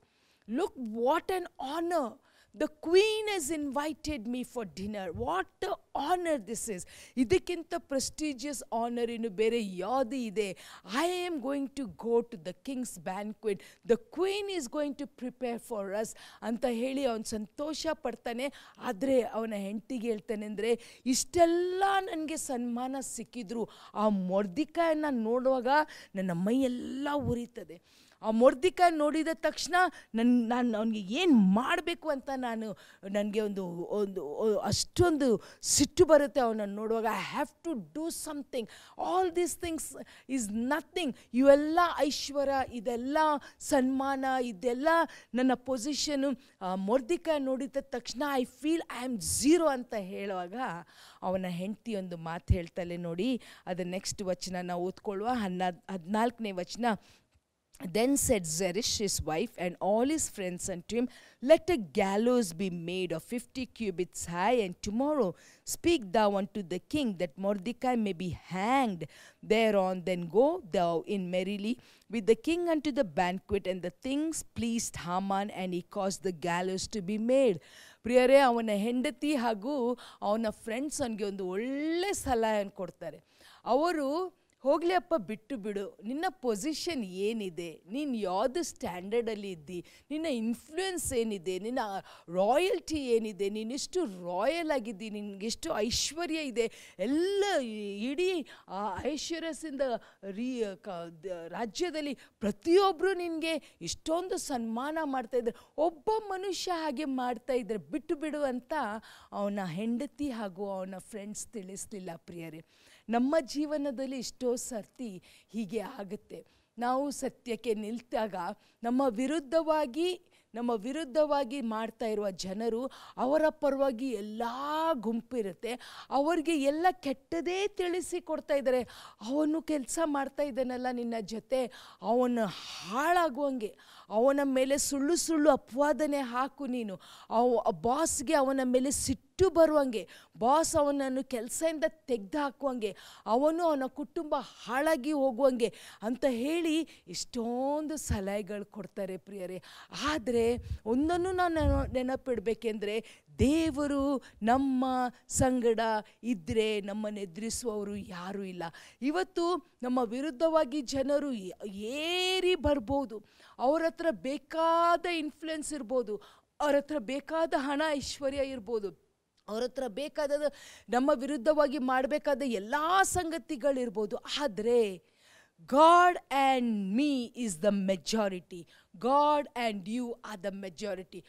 look what an honour the queen is invited me for dinner what honour this is ಇದಕ್ಕಿಂತ ಪ್ರೆಸ್ಟೀಜಿಯಸ್ ಆನರ್ ಇನ್ನು ಬೇರೆ ಯಾವುದು ಇದೆ? I am going to go to the king's banquet the queen is going to prepare for us ಅಂತ ಹೇಳಿ ಅವನು ಸಂತೋಷ ಪಡ್ತಾನೆ. ಆದರೆ ಅವನ ಹೆಂಡತಿಗೆ ಹೇಳ್ತಾನೆ ಅಂದರೆ, ಇಷ್ಟೆಲ್ಲ ನನಗೆ ಸನ್ಮಾನ ಸಿಕ್ಕಿದ್ರು. ಆ ಮೊರ್ದಿಕಾಯನ್ನು ನೋಡುವಾಗ ನನ್ನ ಮೈಯೆಲ್ಲ ಉರಿತದೆ. ಆ ಮೊರ್ದಿಕ ನೋಡಿದ ತಕ್ಷಣ ನನ್ನ ನಾನು ಅವನಿಗೆ ಏನು ಮಾಡಬೇಕು ಅಂತ ನಾನು, ನನಗೆ ಒಂದು ಒಂದು ಅಷ್ಟೊಂದು ಸಿಟ್ಟು ಬರುತ್ತೆ ಅವನನ್ನು ನೋಡುವಾಗ. I have to do something all these things is nothing ಇವೆಲ್ಲ ಐಶ್ವರ್ಯ, ಇದೆಲ್ಲ ಸನ್ಮಾನ, ಇದೆಲ್ಲ ನನ್ನ ಪೊಸಿಷನು ಮೊರ್ದಿಕ ನೋಡಿದ ತಕ್ಷಣ I feel I am zero ಅಂತ ಹೇಳುವಾಗ ಅವನ ಹೆಂಡತಿ ಒಂದು ಮಾತು ಹೇಳ್ತಲೆ ನೋಡಿ. ಅದು ನೆಕ್ಸ್ಟ್ ವಚನ ನಾವು ಓದ್ಕೊಳ್ಳುವ ಹನ್ನ, ಹದಿನಾಲ್ಕನೇ ವಚನ. Then said Zeresh his wife and all his friends unto him, Let a gallows be made of fifty cubits high, and tomorrow speak thou unto the king that Mordecai may be hanged thereon. Then go thou in merrily with the king unto the banquet. And the things pleased Haman, and he caused the gallows to be made. ಪ್ರಿಯರೇ ಅವನ ಹೆಂಡತಿ ಹಾಗೂ ಅವನ ಫ್ರೆಂಡ್ಸ್ ಅವನಿಗೆ ಒಂದು ಒಳ್ಳೆ ಸಲಹೆಯನ್ನು ಕೊಡ್ತಾರೆ ಅವರು ಹೋಗ್ಲಿ ಅಪ್ಪ, ಬಿಟ್ಟು ಬಿಡು. ನಿನ್ನ ಪೊಸಿಷನ್ ಏನಿದೆ? ನೀನು ಯಾವುದು ಸ್ಟ್ಯಾಂಡರ್ಡಲ್ಲಿ ಇದ್ದಿ? ನಿನ್ನ ಇನ್ಫ್ಲೂಯೆನ್ಸ್ ಏನಿದೆ? ನಿನ್ನ ರಾಯಲ್ಟಿ ಏನಿದೆ? ನೀನೆಷ್ಟು ರಾಯಲ್ ಆಗಿದ್ದಿ? ನಿನಗೆಷ್ಟು ಐಶ್ವರ್ಯ ಇದೆ? ಎಲ್ಲ ಇಡೀ ಆ ಐಶ್ವರ್ಯಸಿಂದ ರೀ, ಕ ರಾಜ್ಯದಲ್ಲಿ ಪ್ರತಿಯೊಬ್ಬರು ನಿನಗೆ ಇಷ್ಟೊಂದು ಸನ್ಮಾನ ಮಾಡ್ತಾಯಿದ್ರೆ ಒಬ್ಬ ಮನುಷ್ಯ ಹಾಗೆ ಮಾಡ್ತಾ ಇದ್ದಾರೆ ಬಿಟ್ಟು ಬಿಡು ಅಂತ ಅವನ ಹೆಂಡತಿ ಹಾಗೂ ಅವನ ಫ್ರೆಂಡ್ಸ್ ತಿಳಿಸ್ಲಿಲ್ಲ ಪ್ರಿಯರೇ. ನಮ್ಮ ಜೀವನದಲ್ಲಿ ಎಷ್ಟೋ ಸರ್ತಿ ಹೀಗೆ ಆಗುತ್ತೆ. ನಾವು ಸತ್ಯಕ್ಕೆ ನಿಲ್ತಾಗ ನಮ್ಮ ವಿರುದ್ಧವಾಗಿ ನಮ್ಮ ವಿರುದ್ಧವಾಗಿ ಮಾಡ್ತಾ ಇರುವ ಜನರು ಅವರ ಪರವಾಗಿ ಎಲ್ಲ ಗುಂಪಿರುತ್ತೆ ಅವ್ರಿಗೆ ಎಲ್ಲ ಕೆಟ್ಟದೇ ತಿಳಿಸಿ ಕೊಡ್ತಾ ಇದ್ದಾರೆ. ಅವನು ಕೆಲಸ ಮಾಡ್ತಾ ಇದ್ದಾನಲ್ಲ ನಿನ್ನ ಜೊತೆ. ಅವನು ಹಾಳಾಗುವಂಗೆ. ಅವನ ಮೇಲೆ ಸುಳ್ಳು ಸುಳ್ಳು ಅಪವಾದನೆ ಹಾಕು ನೀನು. ಅವ ಬಾಸ್ಗೆ ಅವನ ಮೇಲೆ ಸಿಟ್ಟು ಬರುವಂಗೆ, ಬಾಸ್ ಅವನನ್ನು ಕೆಲಸದಿಂದ ತೆಗೆದು ಹಾಕುವಂಗೆ ಅವನು ಅವನ ಕುಟುಂಬ ಹಾಳಾಗಿ ಹೋಗುವಂಗೆ ಅಂತ ಹೇಳಿ ಇಷ್ಟೊಂದು ಸಲಹೆಗಳು ಕೊಡ್ತಾರೆ ಪ್ರಿಯರೇ. ಆದರೆ ಒಂದನ್ನು ನಾನು ನೆನಪಿಡಬೇಕೆಂದ್ರೆ ದೇವರು ನಮ್ಮ ಸಂಗಡ ಇದ್ದರೆ ನಮ್ಮನ್ನು ಎದುರಿಸುವವರು ಯಾರೂ ಇಲ್ಲ. ಇವತ್ತು ನಮ್ಮ ವಿರುದ್ಧವಾಗಿ ಜನರು ಏರಿ ಬರ್ಬೋದು. ಅವ್ರ ಹತ್ರ ಬೇಕಾದ ಇನ್ಫ್ಲುಯೆನ್ಸ್ ಇರ್ಬೋದು. ಅವ್ರ ಹತ್ರ ಬೇಕಾದ ಹಣ, ಐಶ್ವರ್ಯ ಇರ್ಬೋದು. ಅವ್ರ ಹತ್ರ ಬೇಕಾದ ನಮ್ಮ ವಿರುದ್ಧವಾಗಿ ಮಾಡಬೇಕಾದ ಎಲ್ಲ ಸಂಗತಿಗಳಿರ್ಬೋದು. ಆದರೆ God and me is the majority God and you are the majority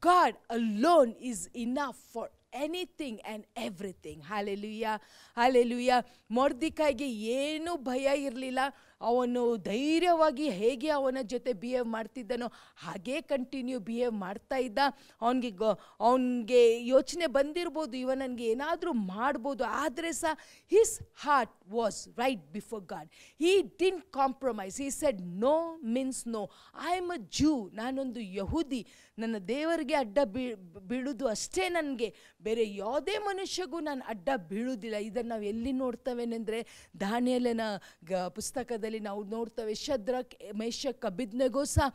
God alone is enough for anything and everything hallelujah hallelujah ಮೊರ್ದಿಕಾಯಿಗೆ ಏನೂ ಭಯ ಇರಲಿಲ್ಲ. ಅವನು ಧೈರ್ಯವಾಗಿ ಹೇಗೆ ಅವನ ಜೊತೆ ಬಿಹೇವ್ ಮಾಡ್ತಿದ್ದನೋ ಹಾಗೇ ಕಂಟಿನ್ಯೂ ಬಿಹೇವ್ ಮಾಡ್ತಾ ಇದ್ದ. ಅವನಿಗೆ ಗೊ, ಅವನಿಗೆ ಯೋಚನೆ ಬಂದಿರ್ಬೋದು, ಇವ ನನಗೆ ಏನಾದರೂ ಮಾಡ್ಬೋದು, ಆದರೆ ಸಹ his heart was right before God he didn't compromise ಈ said no means no I am a Jew ನಾನೊಂದು ಯಹೂದಿ. ನನ್ನ ದೇವರಿಗೆ ಅಡ್ಡ ಬೀ ಬೀಳುವುದು ಅಷ್ಟೇ ನನಗೆ. ಬೇರೆ ಯಾವುದೇ ಮನುಷ್ಯಗೂ ನಾನು ಅಡ್ಡ ಬೀಳುವುದಿಲ್ಲ ಇದನ್ನು ನಾವು ಎಲ್ಲಿ ನೋಡ್ತವೇನೆಂದರೆ, ದಾನಿಯಲನ ಗ ಪುಸ್ತಕದಲ್ಲಿ ನಾವು ನೋಡ್ತೇವೆ ಶದ್ರಕ್, ಮೇಷಕ್ ಅಬಿದ್ನೆಗೂ ಸಹ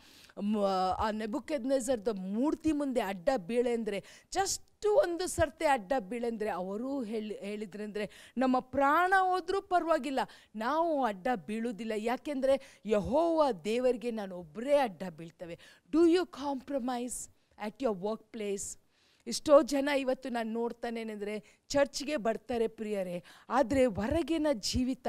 ಆ ನೆಬುಕೆದ್ನೆಝರ್ದ ಮೂರ್ತಿ ಮುಂದೆ ಅಡ್ಡ ಬೀಳೆ ಅಂದರೆ ಜಸ್ಟ್ ಒಂದು ಸರ್ತೆ ಅಡ್ಡ ಬೀಳೆಂದರೆ ಅವರು ಹೇಳಿ ಹೇಳಿದ್ರಂದರೆ ನಮ್ಮ ಪ್ರಾಣ ಹೋದರೂ ಪರವಾಗಿಲ್ಲ, ನಾವು ಅಡ್ಡ ಬೀಳುವುದಿಲ್ಲ. ಯಾಕೆಂದರೆ ಯಹೋವ ದೇವರಿಗೆ ನಾನು ಒಬ್ಬರೇ ಅಡ್ಡ ಬೀಳ್ತೇವೆ. Do you compromise at your workplace ಎಷ್ಟೋ ಜನ ಇವತ್ತು ನಾನು ನೋಡ್ತಾನೇನೆಂದರೆ ಚರ್ಚ್ಗೆ ಬರ್ತಾರೆ ಪ್ರಿಯರೇ, ಆದರೆ ಹೊರಗಿನ ಜೀವಿತ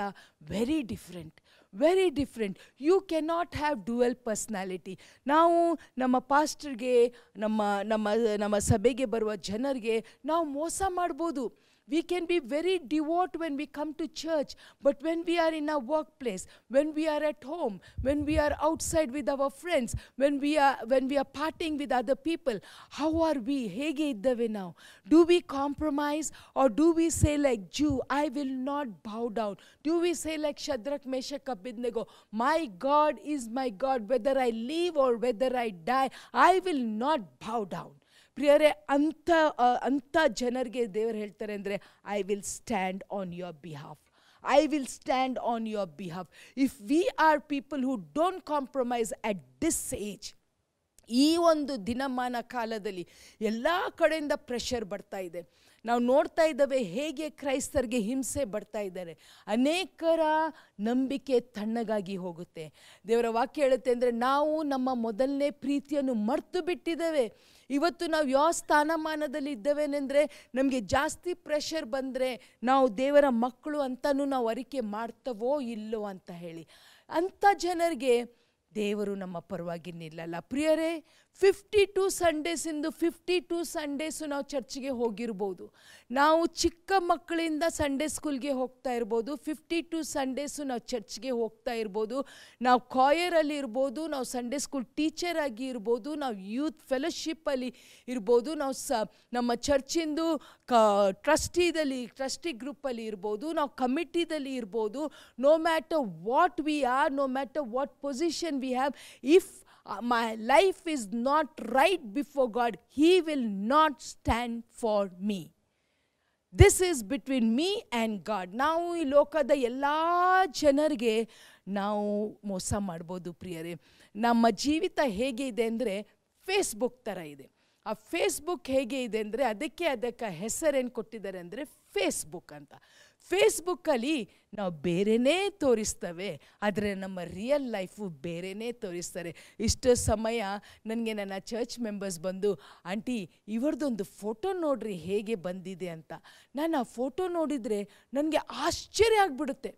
very different very different you cannot have dual personality ನಾವು ನಮ್ಮ ಪಾಸ್ಟರ್ಗೆ ನಮ್ಮ ನಮ್ಮ ನಮ್ಮ ಸಭೆಗೆ ಬರುವ ಜನರಿಗೆ ನಾವು ಮೋಸ ಮಾಡ್ಬೋದು. We can be very devout when we come to church, but when we are in our workplace, when we are at home, when we are outside with our friends, when we are when we are partying with other people, how are we? Hege now. Do we compromise or do we say like Jew, I will not bow down? Do we say like Shadrach, Meshach, Abednego, my God is my God, whether I live or whether I die, I will not bow down. ಪ್ರಿಯರೇ, ಅಂಥ ಅಂಥ ಜನರಿಗೆ ದೇವರು ಹೇಳ್ತಾರೆ ಅಂದರೆ I will stand on your behalf I will stand on your behalf if we are people who don't compromise at this age ಈ ಒಂದು ದಿನಮಾನ ಕಾಲದಲ್ಲಿ ಎಲ್ಲ ಕಡೆಯಿಂದ ಪ್ರೆಷರ್ ಬರ್ತಾ ಇದೆ. ನಾವು ನೋಡ್ತಾ ಇದ್ದೇವೆ ಹೇಗೆ ಕ್ರೈಸ್ತರಿಗೆ ಹಿಂಸೆ ಬರ್ತಾ ಇದ್ದಾರೆ. ಅನೇಕರ ನಂಬಿಕೆ ತಣ್ಣಗಾಗಿ ಹೋಗುತ್ತೆ. ದೇವರ ವಾಕ್ಯ ಹೇಳುತ್ತೆ ಅಂದರೆ, ನಾವು ನಮ್ಮ ಮೊದಲನೇ ಪ್ರೀತಿಯನ್ನು ಮರ್ತು ಬಿಟ್ಟಿದ್ದೇವೆ. ಇವತ್ತು ನಾವು ಯಾವ ಸ್ಥಾನಮಾನದಲ್ಲಿ ಇದ್ದೇವೆನೆಂದರೆ ನಮಗೆ ಜಾಸ್ತಿ ಪ್ರೆಷರ್ ಬಂದರೆ ನಾವು ದೇವರ ಮಕ್ಕಳು ಅಂತಲೂ ನಾವು ಅರಿಕೆ ಮಾಡ್ತವೋ ಇಲ್ಲೋ ಅಂತ ಹೇಳಿ. ಅಂಥ ಜನರಿಗೆ ದೇವರು ನಮ್ಮ ಪರವಾಗಿ ನಿಲ್ಲಲ್ಲ. ಪ್ರಿಯರೇ ಫಿಫ್ಟಿ ಟು ಸಂಡೇಸಿಂದು ಫಿಫ್ಟಿ ಟು ಸಂಡೇಸು ನಾವು ಚರ್ಚ್ಗೆ ಹೋಗಿರ್ಬೋದು. ನಾವು ಚಿಕ್ಕ ಮಕ್ಕಳಿಂದ ಸಂಡೇ ಸ್ಕೂಲ್ಗೆ ಹೋಗ್ತಾ ಇರ್ಬೋದು. ಫಿಫ್ಟಿ ಟು ಸಂಡೇಸು ನಾವು ಚರ್ಚ್ಗೆ ಹೋಗ್ತಾ ಇರ್ಬೋದು. ನಾವು ಕಾಯರಲ್ಲಿ ಇರ್ಬೋದು, ನಾವು ಸಂಡೇ ಸ್ಕೂಲ್ ಟೀಚರ್ ಆಗಿ ಇರ್ಬೋದು, ನಾವು ಯೂತ್ ಫೆಲೋಶಿಪ್ಪಲ್ಲಿ ಇರ್ಬೋದು, ನಾವು ಸ, ನಮ್ಮ ಚರ್ಚಿಂದು ಕ ಟ್ರಸ್ಟಿದಲ್ಲಿ ಟ್ರಸ್ಟಿ ಗ್ರೂಪಲ್ಲಿ ಇರ್ಬೋದು, ನಾವು ಕಮಿಟಿದಲ್ಲಿ ಇರ್ಬೋದು. No matter what we are no matter what position we have if my life is not right before God He will not stand for me. This is between me and God ನಾವು ಈ ಲೋಕದ ಎಲ್ಲ ಜನರಿಗೆ ನಾವು ಮೋಸ ಮಾಡ್ಬೋದು ಪ್ರಿಯರೇ. ನಮ್ಮ ಜೀವಿತ ಹೇಗೆ ಇದೆ ಅಂದರೆ ಫೇಸ್ಬುಕ್ ಥರ ಇದೆ. ಆ ಫೇಸ್ಬುಕ್ ಹೇಗೆ ಇದೆ ಅಂದರೆ ಅದಕ್ಕೆ ಅದಕ್ಕೆ ಹೆಸರೇನು ಕೊಟ್ಟಿದ್ದಾರೆ ಅಂದರೆ ಫೇಸ್ಬುಕ್ ಅಂತ. ಫೇಸ್ಬುಕ್ಕಲ್ಲಿ ನಾವು ಬೇರೆಯೇ ತೋರಿಸ್ತವೆ, ಆದರೆ ನಮ್ಮ ರಿಯಲ್ ಲೈಫು ಬೇರೆಯೇ ತೋರಿಸ್ತಾರೆ. ಇಷ್ಟು ಸಮಯ ನನಗೆ ನನ್ನ ಚರ್ಚ್ ಮೆಂಬರ್ಸ್ ಬಂದು, ಆಂಟಿ, ಇವರದೊಂದು ಫೋಟೋ ನೋಡ್ರಿ ಹೇಗೆ ಬಂದಿದೆ ಅಂತ. ನಾನು ಆ ಫೋಟೋ ನೋಡಿದರೆ ನನಗೆ ಆಶ್ಚರ್ಯ ಆಗಿಬಿಡುತ್ತೆ.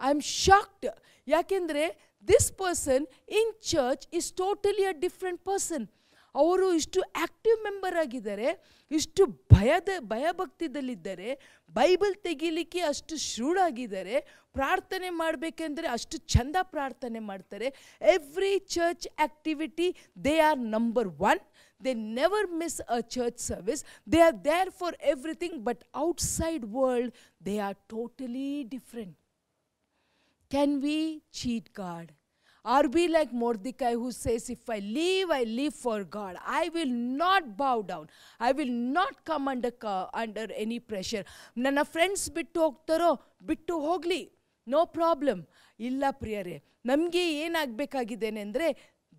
ಐ ಆಮ್ ಶಾಕ್ಡ್ ಯಾಕೆಂದರೆ this person in church is totally a different person ಅವರು ಇಷ್ಟು ಆ್ಯಕ್ಟಿವ್ ಮೆಂಬರ್ ಆಗಿದ್ದಾರೆ, ಇಷ್ಟು ಭಯದ, ಭಯಭಕ್ತಿದಲ್ಲಿದ್ದಾರೆ ಬೈಬಲ್ ತೆಗಿಲಿಕ್ಕೆ ಅಷ್ಟು ಶ್ರೂಢಾಗಿದ್ದಾರೆ ಪ್ರಾರ್ಥನೆ ಮಾಡಬೇಕೆಂದರೆ ಅಷ್ಟು ಚಂದ ಪ್ರಾರ್ಥನೆ ಮಾಡ್ತಾರೆ. Every church activity they are number one they never miss a church service they are there for everything but outside world they are totally different can we cheat God? Are we like Mordecai who says, If I live, I live for God. I will not bow down. I will not come under, ca- under any pressure. ನನ್ನ ಫ್ರೆಂಡ್ಸ್ ಬಿಟ್ಟು ಹೋಗ್ತಾರೋ ಬಿಟ್ಟು ಹೋಗಲಿ ನೋ ಪ್ರಾಬ್ಲಮ್ ಇಲ್ಲ ಪ್ರಿಯರೇ ನಮಗೆ ಏನಾಗಬೇಕಾಗಿದ್ದೇನೆ ಅಂದರೆ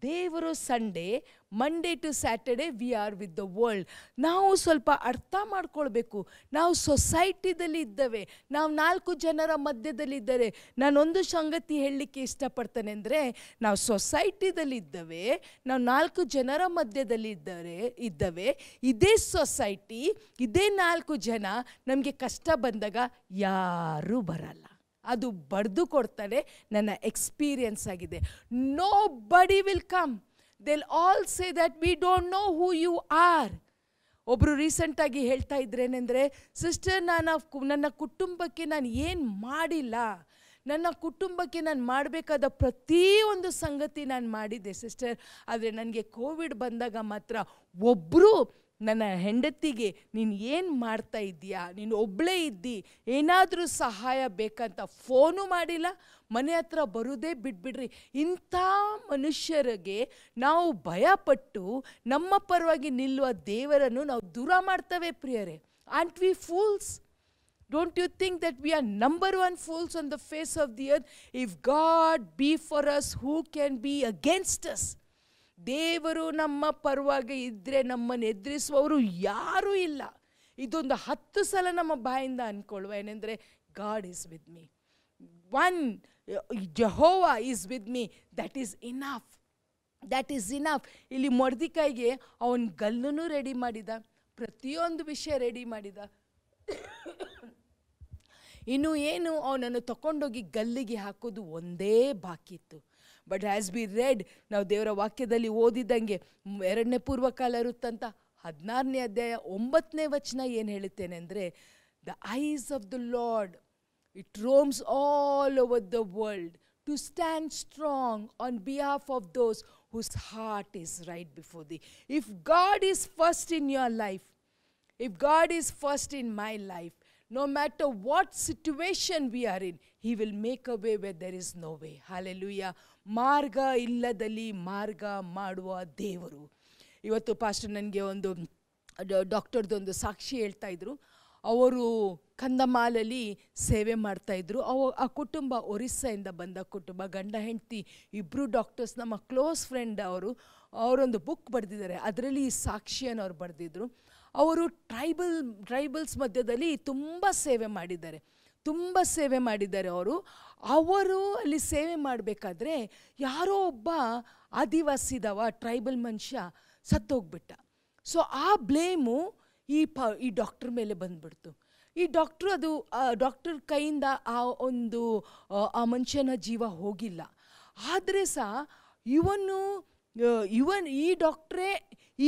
ದೇವರು Sunday Monday to Saturday we are with the world ನಾವು ಸ್ವಲ್ಪ ಅರ್ಥ ಮಾಡ್ಕೊಳ್ಬೇಕು. ನಾವು ಸೊಸೈಟಿದಲ್ಲಿ ಇದ್ದೇವೆ. ನಾವು ನಾಲ್ಕು ಜನರ ಮಧ್ಯದಲ್ಲಿದ್ದರೆ ನಾನೊಂದು ಸಂಗತಿ ಹೇಳಲಿಕ್ಕೆ ಇಷ್ಟಪಡ್ತೇನೆ ಅಂದರೆ, ನಾವು ಸೊಸೈಟಿದಲ್ಲಿ ಇದ್ದೇವೆ. ನಾವು ನಾಲ್ಕು ಜನರ ಮಧ್ಯದಲ್ಲಿ ಇದ್ದಾರೆ, ಇದ್ದೇವೆ. ಇದೇ ಸೊಸೈಟಿ ಇದೇ ನಾಲ್ಕು ಜನ ನಮಗೆ ಕಷ್ಟ ಬಂದಾಗ ಯಾರೂ ಬರಲ್ಲ. ಅದು ಬಡ್ದು ಕೊಡ್ತಾರೆ ನನ್ನ ಎಕ್ಸ್ಪೀರಿಯನ್ಸ್ ಆಗಿದೆ. Nobody will come tell all say that we don't know who you are ಒಬ್ಬರು ರೀಸೆಂಟಾಗಿ ಹೇಳ್ತಾ ಇದ್ರೇನೆಂದರೆ ಸಿಸ್ಟರ್ ನಾನು ನನ್ನ ಕುಟುಂಬಕ್ಕೆ ನಾನು ಏನು ಮಾಡಿಲ್ಲ? ನನ್ನ ಕುಟುಂಬಕ್ಕೆ ನಾನು ಮಾಡಬೇಕಾದ ಪ್ರತಿಯೊಂದು ಸಂಗತಿ ನಾನು ಮಾಡಿದ್ದೆ ಸಿಸ್ಟರ್ ಆದರೆ ನನಗೆ ಕೋವಿಡ್ ಬಂದಾಗ ಮಾತ್ರ ಒಬ್ಬರು ನನ್ನ ಹೆಂಡತಿಗೆ, ನೀನು ಏನು ಮಾಡ್ತಾ ಇದ್ದೀಯಾ? ನೀನು ಒಬ್ಬಳೇ ಇದ್ದಿ? ಏನಾದರೂ ಸಹಾಯ ಬೇಕಂತ ಫೋನು ಮಾಡಿಲ್ಲ ಮನೆ ಹತ್ರ ಬರೋದೇ ಬಿಟ್ಬಿಡ್ರಿ. ಇಂಥ ಮನುಷ್ಯರಿಗೆ ನಾವು ಭಯಪಟ್ಟು ನಮ್ಮ ಪರವಾಗಿ ನಿಲ್ಲುವ ದೇವರನ್ನು ನಾವು ದೂರ ಮಾಡ್ತೇವೆ ಪ್ರಿಯರೇ. Aren't we fools don't you think that we are number one fools on the face of the earth? If God be for us, who can be against us? ದೇವರು ನಮ್ಮ ಪರವಾಗಿ ಇದ್ದರೆ ನಮ್ಮನ್ನು ಎದುರಿಸುವವರು ಯಾರೂ ಇಲ್ಲ. ಇದೊಂದು ಹತ್ತು ಸಲ ನಮ್ಮ ಬಾಯಿಂದ ಅಂದ್ಕೊಳ್ಳುವ ಏನೆಂದರೆ God is with me one Jehovah is with me that is enough that is enough ಇಲ್ಲಿ ಮೊರ್ದಿಕಾಯಿಗೆ ಅವನ ಗಲ್ಲೂ ರೆಡಿ ಮಾಡಿದ, ಪ್ರತಿಯೊಂದು ವಿಷಯ ರೆಡಿ ಮಾಡಿದ. ಇನ್ನು ಏನು ಅವನನ್ನು ತಗೊಂಡೋಗಿ ಗಲ್ಲಿಗೆ ಹಾಕೋದು ಒಂದೇ ಬಾಕಿ ಇತ್ತು. ಬಟ್ ಆ್ಯಸ್ ಬಿ ರೆಡ್ ನಾವು ದೇವರ ವಾಕ್ಯದಲ್ಲಿ ಓದಿದಂಗೆ ಎರಡನೇ ಪೂರ್ವಕಾಲ ಇರುತ್ತಂತ ಹದಿನಾರನೇ ಅಧ್ಯಾಯ ಒಂಬತ್ತನೇ ವಚನ ಏನು ಹೇಳುತ್ತೇನೆ ಅಂದರೆ the eyes of the Lord It roams all over the world to stand strong on behalf of those whose heart is right before the if God is first in your life If God is first in my life, no matter what situation we are in, He will make a way where there is no way. Hallelujah. ಮಾರ್ಗ ಇಲ್ಲದಲ್ಲಿ ಮಾರ್ಗ ಮಾಡುವ ದೇವರು ಇವತ್ತು ಪಾಸ್ಟರ್ ನನಗೆ ಒಂದು ಡಾಕ್ಟರ್ದೊಂದು ಸಾಕ್ಷಿ ಹೇಳ್ತಾ ಇದ್ರು ಅವರು ಕಂದಮಾಲಲ್ಲಿ ಸೇವೆ ಮಾಡ್ತಾಯಿದ್ರು ಅವ, ಆ ಕುಟುಂಬ ಒರಿಸ್ಸಾಯಿಂದ ಬಂದ ಕುಟುಂಬ, ಗಂಡ, ಹೆಂಡತಿ ಇಬ್ಬರು ಡಾಕ್ಟರ್ಸ್ ನಮ್ಮ ಕ್ಲೋಸ್ ಫ್ರೆಂಡ್ ಅವರು, ಅವರೊಂದು ಬುಕ್ ಬರೆದಿದ್ದಾರೆ. ಅದರಲ್ಲಿ ಈ ಸಾಕ್ಷಿಯನ್ನು ಅವ್ರು ಬರೆದಿದ್ರು. ಅವರು ಟ್ರೈಬಲ್ ಟ್ರೈಬಲ್ಸ್ ಮಧ್ಯದಲ್ಲಿ ತುಂಬ ಸೇವೆ ಮಾಡಿದ್ದಾರೆ. ತುಂಬ ಸೇವೆ ಮಾಡಿದ್ದಾರೆ ಅವರು. ಅವರು ಅಲ್ಲಿ ಸೇವೆ ಮಾಡಬೇಕಾದ್ರೆ ಯಾರೋ ಒಬ್ಬ ಆದಿವಾಸಿದವ ಟ್ರೈಬಲ್ ಮನುಷ್ಯ ಸತ್ತೋಗ್ಬಿಟ್ಟ. ಸೊ ಆ ಬ್ಲೇಮು ಈ ಪ ಈ ಡಾಕ್ಟ್ರ್ ಮೇಲೆ ಬಂದ್ಬಿಡ್ತು. ಈ ಡಾಕ್ಟ್ರು ಅದು ಡಾಕ್ಟರ್ ಕೈಯಿಂದ ಆ ಒಂದು ಆ, ಮನುಷ್ಯನ ಜೀವ ಹೋಗಿಲ್ಲ. ಆದರೆ ಸಹ ಇವನು ಇವನ್ ಈ ಡಾಕ್ಟ್ರೇ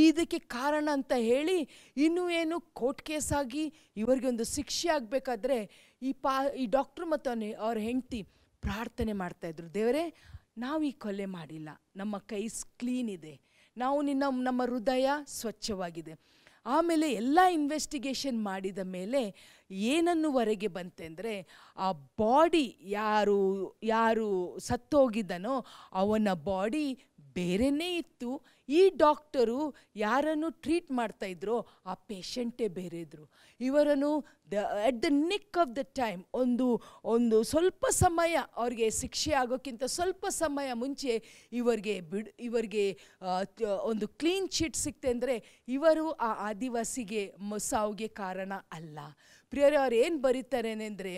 ಇದಕ್ಕೆ ಕಾರಣ ಅಂತ ಹೇಳಿ ಇನ್ನೂ ಏನು ಕೋರ್ಟ್ ಕೇಸ್ ಆಗಿ ಇವರಿಗೆ ಒಂದು ಶಿಕ್ಷೆ ಆಗಬೇಕಾದ್ರೆ ಈ ಪಾ ಈ ಡಾಕ್ಟ್ರು ಮತ್ತು ಅವನ ಅವ್ರ ಹೆಂಡತಿ ಪ್ರಾರ್ಥನೆ ಮಾಡ್ತಾಯಿದ್ರು ದೇವರೇ ನಾವು ಈ ಕೊಲೆ ಮಾಡಿಲ್ಲ. ನಮ್ಮ ಕೈ ಕ್ಲೀನ್ ಇದೆ. ನಾವು ನಿನ್ನ ನಮ್ಮ ಹೃದಯ ಸ್ವಚ್ಛವಾಗಿದೆ. ಆಮೇಲೆ ಎಲ್ಲ ಇನ್ವೆಸ್ಟಿಗೇಷನ್ ಮಾಡಿದ ಮೇಲೆ ಏನನ್ನುವರೆಗೆ ಬಂತೆ ಅಂದರೆ ಆ ಬಾಡಿ ಯಾರು ಯಾರು ಸತ್ತೋಗಿದ್ದನೋ ಅವನ ಬಾಡಿ ಬೇರೆಯೇ ಇತ್ತು. ಈ ಡಾಕ್ಟರು ಯಾರನ್ನು ಟ್ರೀಟ್ ಮಾಡ್ತಾ ಇದ್ರೋ ಆ ಪೇಷಂಟೇ ಬೇರೆ ಇದ್ದರು ಇವರನ್ನು the at the nick of the time ಒಂದು ಒಂದು ಸ್ವಲ್ಪ ಸಮಯ ಅವ್ರಿಗೆ ಶಿಕ್ಷೆ ಆಗೋಕ್ಕಿಂತ ಸ್ವಲ್ಪ ಸಮಯ ಮುಂಚೆ ಇವರಿಗೆ ಬಿಡ್, ಇವರಿಗೆ ಒಂದು ಕ್ಲೀನ್ ಶೀಟ್ ಸಿಕ್ತೆ ಅಂದರೆ ಇವರು ಆ ಆದಿವಾಸಿಗೆ ಸಾವಿಗೆ ಕಾರಣ ಅಲ್ಲ. ಪ್ರಿಯರೇ, ಅವ್ರು ಏನು ಬರೀತಾರೆ ಅಂದರೆ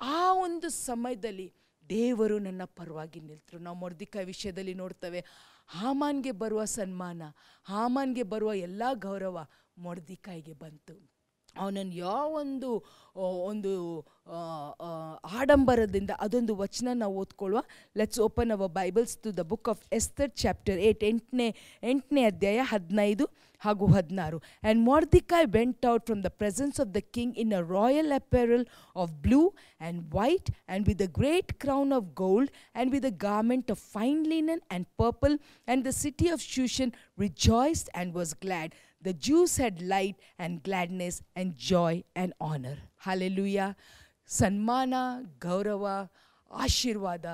ಆ ಒಂದು ಸಮಯದಲ್ಲಿ ದೇವರು ನನ್ನ ಪರವಾಗಿ ನಿಲ್ತರು. ನಾವು ಮೊರ್ದಿಕಾಯಿ ವಿಷಯದಲ್ಲಿ ನೋಡ್ತೇವೆ. ಹಾಮಾನ್ಗೆ ಬರುವ ಸನ್ಮಾನ ಹಾಮಾನ್ಗೆ ಬರುವ ಎಲ್ಲ ಗೌರವ ಮೊರ್ದಿಕಾಯಿಗೆ ಬಂತು. ಅವನನ್ನು ಯಾವೊಂದು ಆ, ಒಂದು ಆ, ಆ, ಆಡಂಬರದಿಂದ ಅದೊಂದು ವಚನ ನಾವು ಓದ್ಕೊಳ್ಳುವ. Let's open our Bibles to the book of Esther chapter eight ಎಂಟನೇ ಎಂಟನೇ ಅಧ್ಯಾಯ ಹದಿನೈದು ಹಾಗೂ ಹದಿನಾರು. And Mordecai went out from the presence of the king in a royal apparel of blue and white and with a great crown of gold and with a garment of fine linen and purple and the city of Shushan rejoiced and was glad The Jews had light and gladness and joy and honor. Hallelujah. ಸನ್ಮಾನ ಗೌರವ ಆಶೀರ್ವಾದ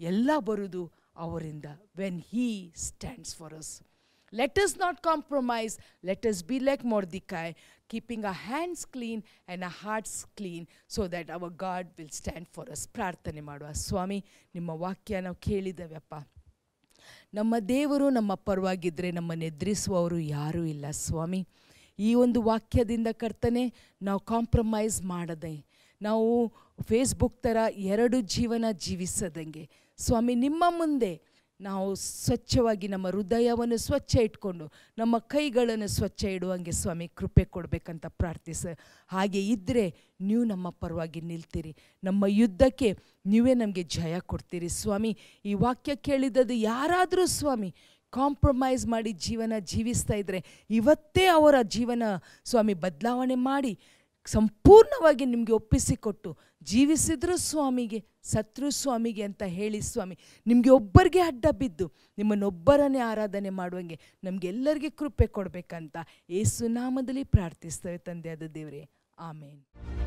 ಎಲ್ಲ ಬರುವುದು ಅವರಿಂದ when he stands for us let us not compromise let us be like Mordecai keeping a hands clean and a hearts clean so that our God will stand for us ಪ್ರಾರ್ಥನೆ ಮಾಡುವ ಸ್ವಾಮಿ ನಿಮ್ಮ ವಾಕ್ಯ ನಾವು ಕೇಳಿದ್ದೇವೆಪ್ಪ ನಮ್ಮ ದೇವರು ನಮ್ಮ ಪರವಾಗಿದ್ದರೆ ನಮ್ಮನ್ನು ಎದುರಿಸುವವರು ಯಾರೂ ಇಲ್ಲ. ಸ್ವಾಮಿ, ಈ ಒಂದು ವಾಕ್ಯದಿಂದ ಕರ್ತನೆ, ನಾವು ಕಾಂಪ್ರಮೈಸ್ ಮಾಡದೆ, ನಾವು ಫೇಸ್ಬುಕ್ ಥರ ಎರಡು ಜೀವನ ಜೀವಿಸದಂಗೆ. ಸ್ವಾಮಿ, ನಿಮ್ಮ ಮುಂದೆ ನಾವು ಸ್ವಚ್ಛವಾಗಿ ನಮ್ಮ ಹೃದಯವನ್ನು ಸ್ವಚ್ಛ ಇಟ್ಕೊಂಡು ನಮ್ಮ ಕೈಗಳನ್ನು ಸ್ವಚ್ಛ ಇಡುವಂಗೆ ಸ್ವಾಮಿ ಕೃಪೆ ಕೊಡಬೇಕಂತ ಪ್ರಾರ್ಥಿಸ. ಹಾಗೆ ಇದ್ದರೆ ನೀವು ನಮ್ಮ ಪರವಾಗಿ ನಿಲ್ತೀರಿ. ನಮ್ಮ ಯುದ್ಧಕ್ಕೆ ನೀವೇ ನಮಗೆ ಜಯ ಕೊಡ್ತೀರಿ ಸ್ವಾಮಿ. ಈ ವಾಕ್ಯ ಕೇಳಿದ್ದದು ಯಾರಾದರೂ ಸ್ವಾಮಿ ಕಾಂಪ್ರಮೈಸ್ ಮಾಡಿ ಜೀವನ ಜೀವಿಸ್ತಾ ಇದ್ದರೆ ಇವತ್ತೇ ಅವರ ಜೀವನ ಸ್ವಾಮಿ ಬದಲಾವಣೆ ಮಾಡಿ ಸಂಪೂರ್ಣವಾಗಿ ನಿಮಗೆ ಒಪ್ಪಿಸಿಕೊಟ್ಟು ಜೀವಿಸಿದ್ರು ಸ್ವಾಮಿಗೆ, ಸತ್ರು ಸ್ವಾಮಿಗೆ ಅಂತ ಹೇಳಿ ಸ್ವಾಮಿ, ನಿಮಗೆ ಒಬ್ಬರಿಗೆ ಅಡ್ಡ ಬಿದ್ದು ನಿಮ್ಮನ್ನೊಬ್ಬರನ್ನೇ ಆರಾಧನೆ ಮಾಡುವಂಗೆ ನಮಗೆಲ್ಲರಿಗೆ ಕೃಪೆ ಕೊಡಬೇಕಂತ ಏಸುನಾಮದಲ್ಲಿ ಪ್ರಾರ್ಥಿಸ್ತೇವೆ ತಂದೆಯಾದ ದೇವರೇ. ಆಮೇನ್.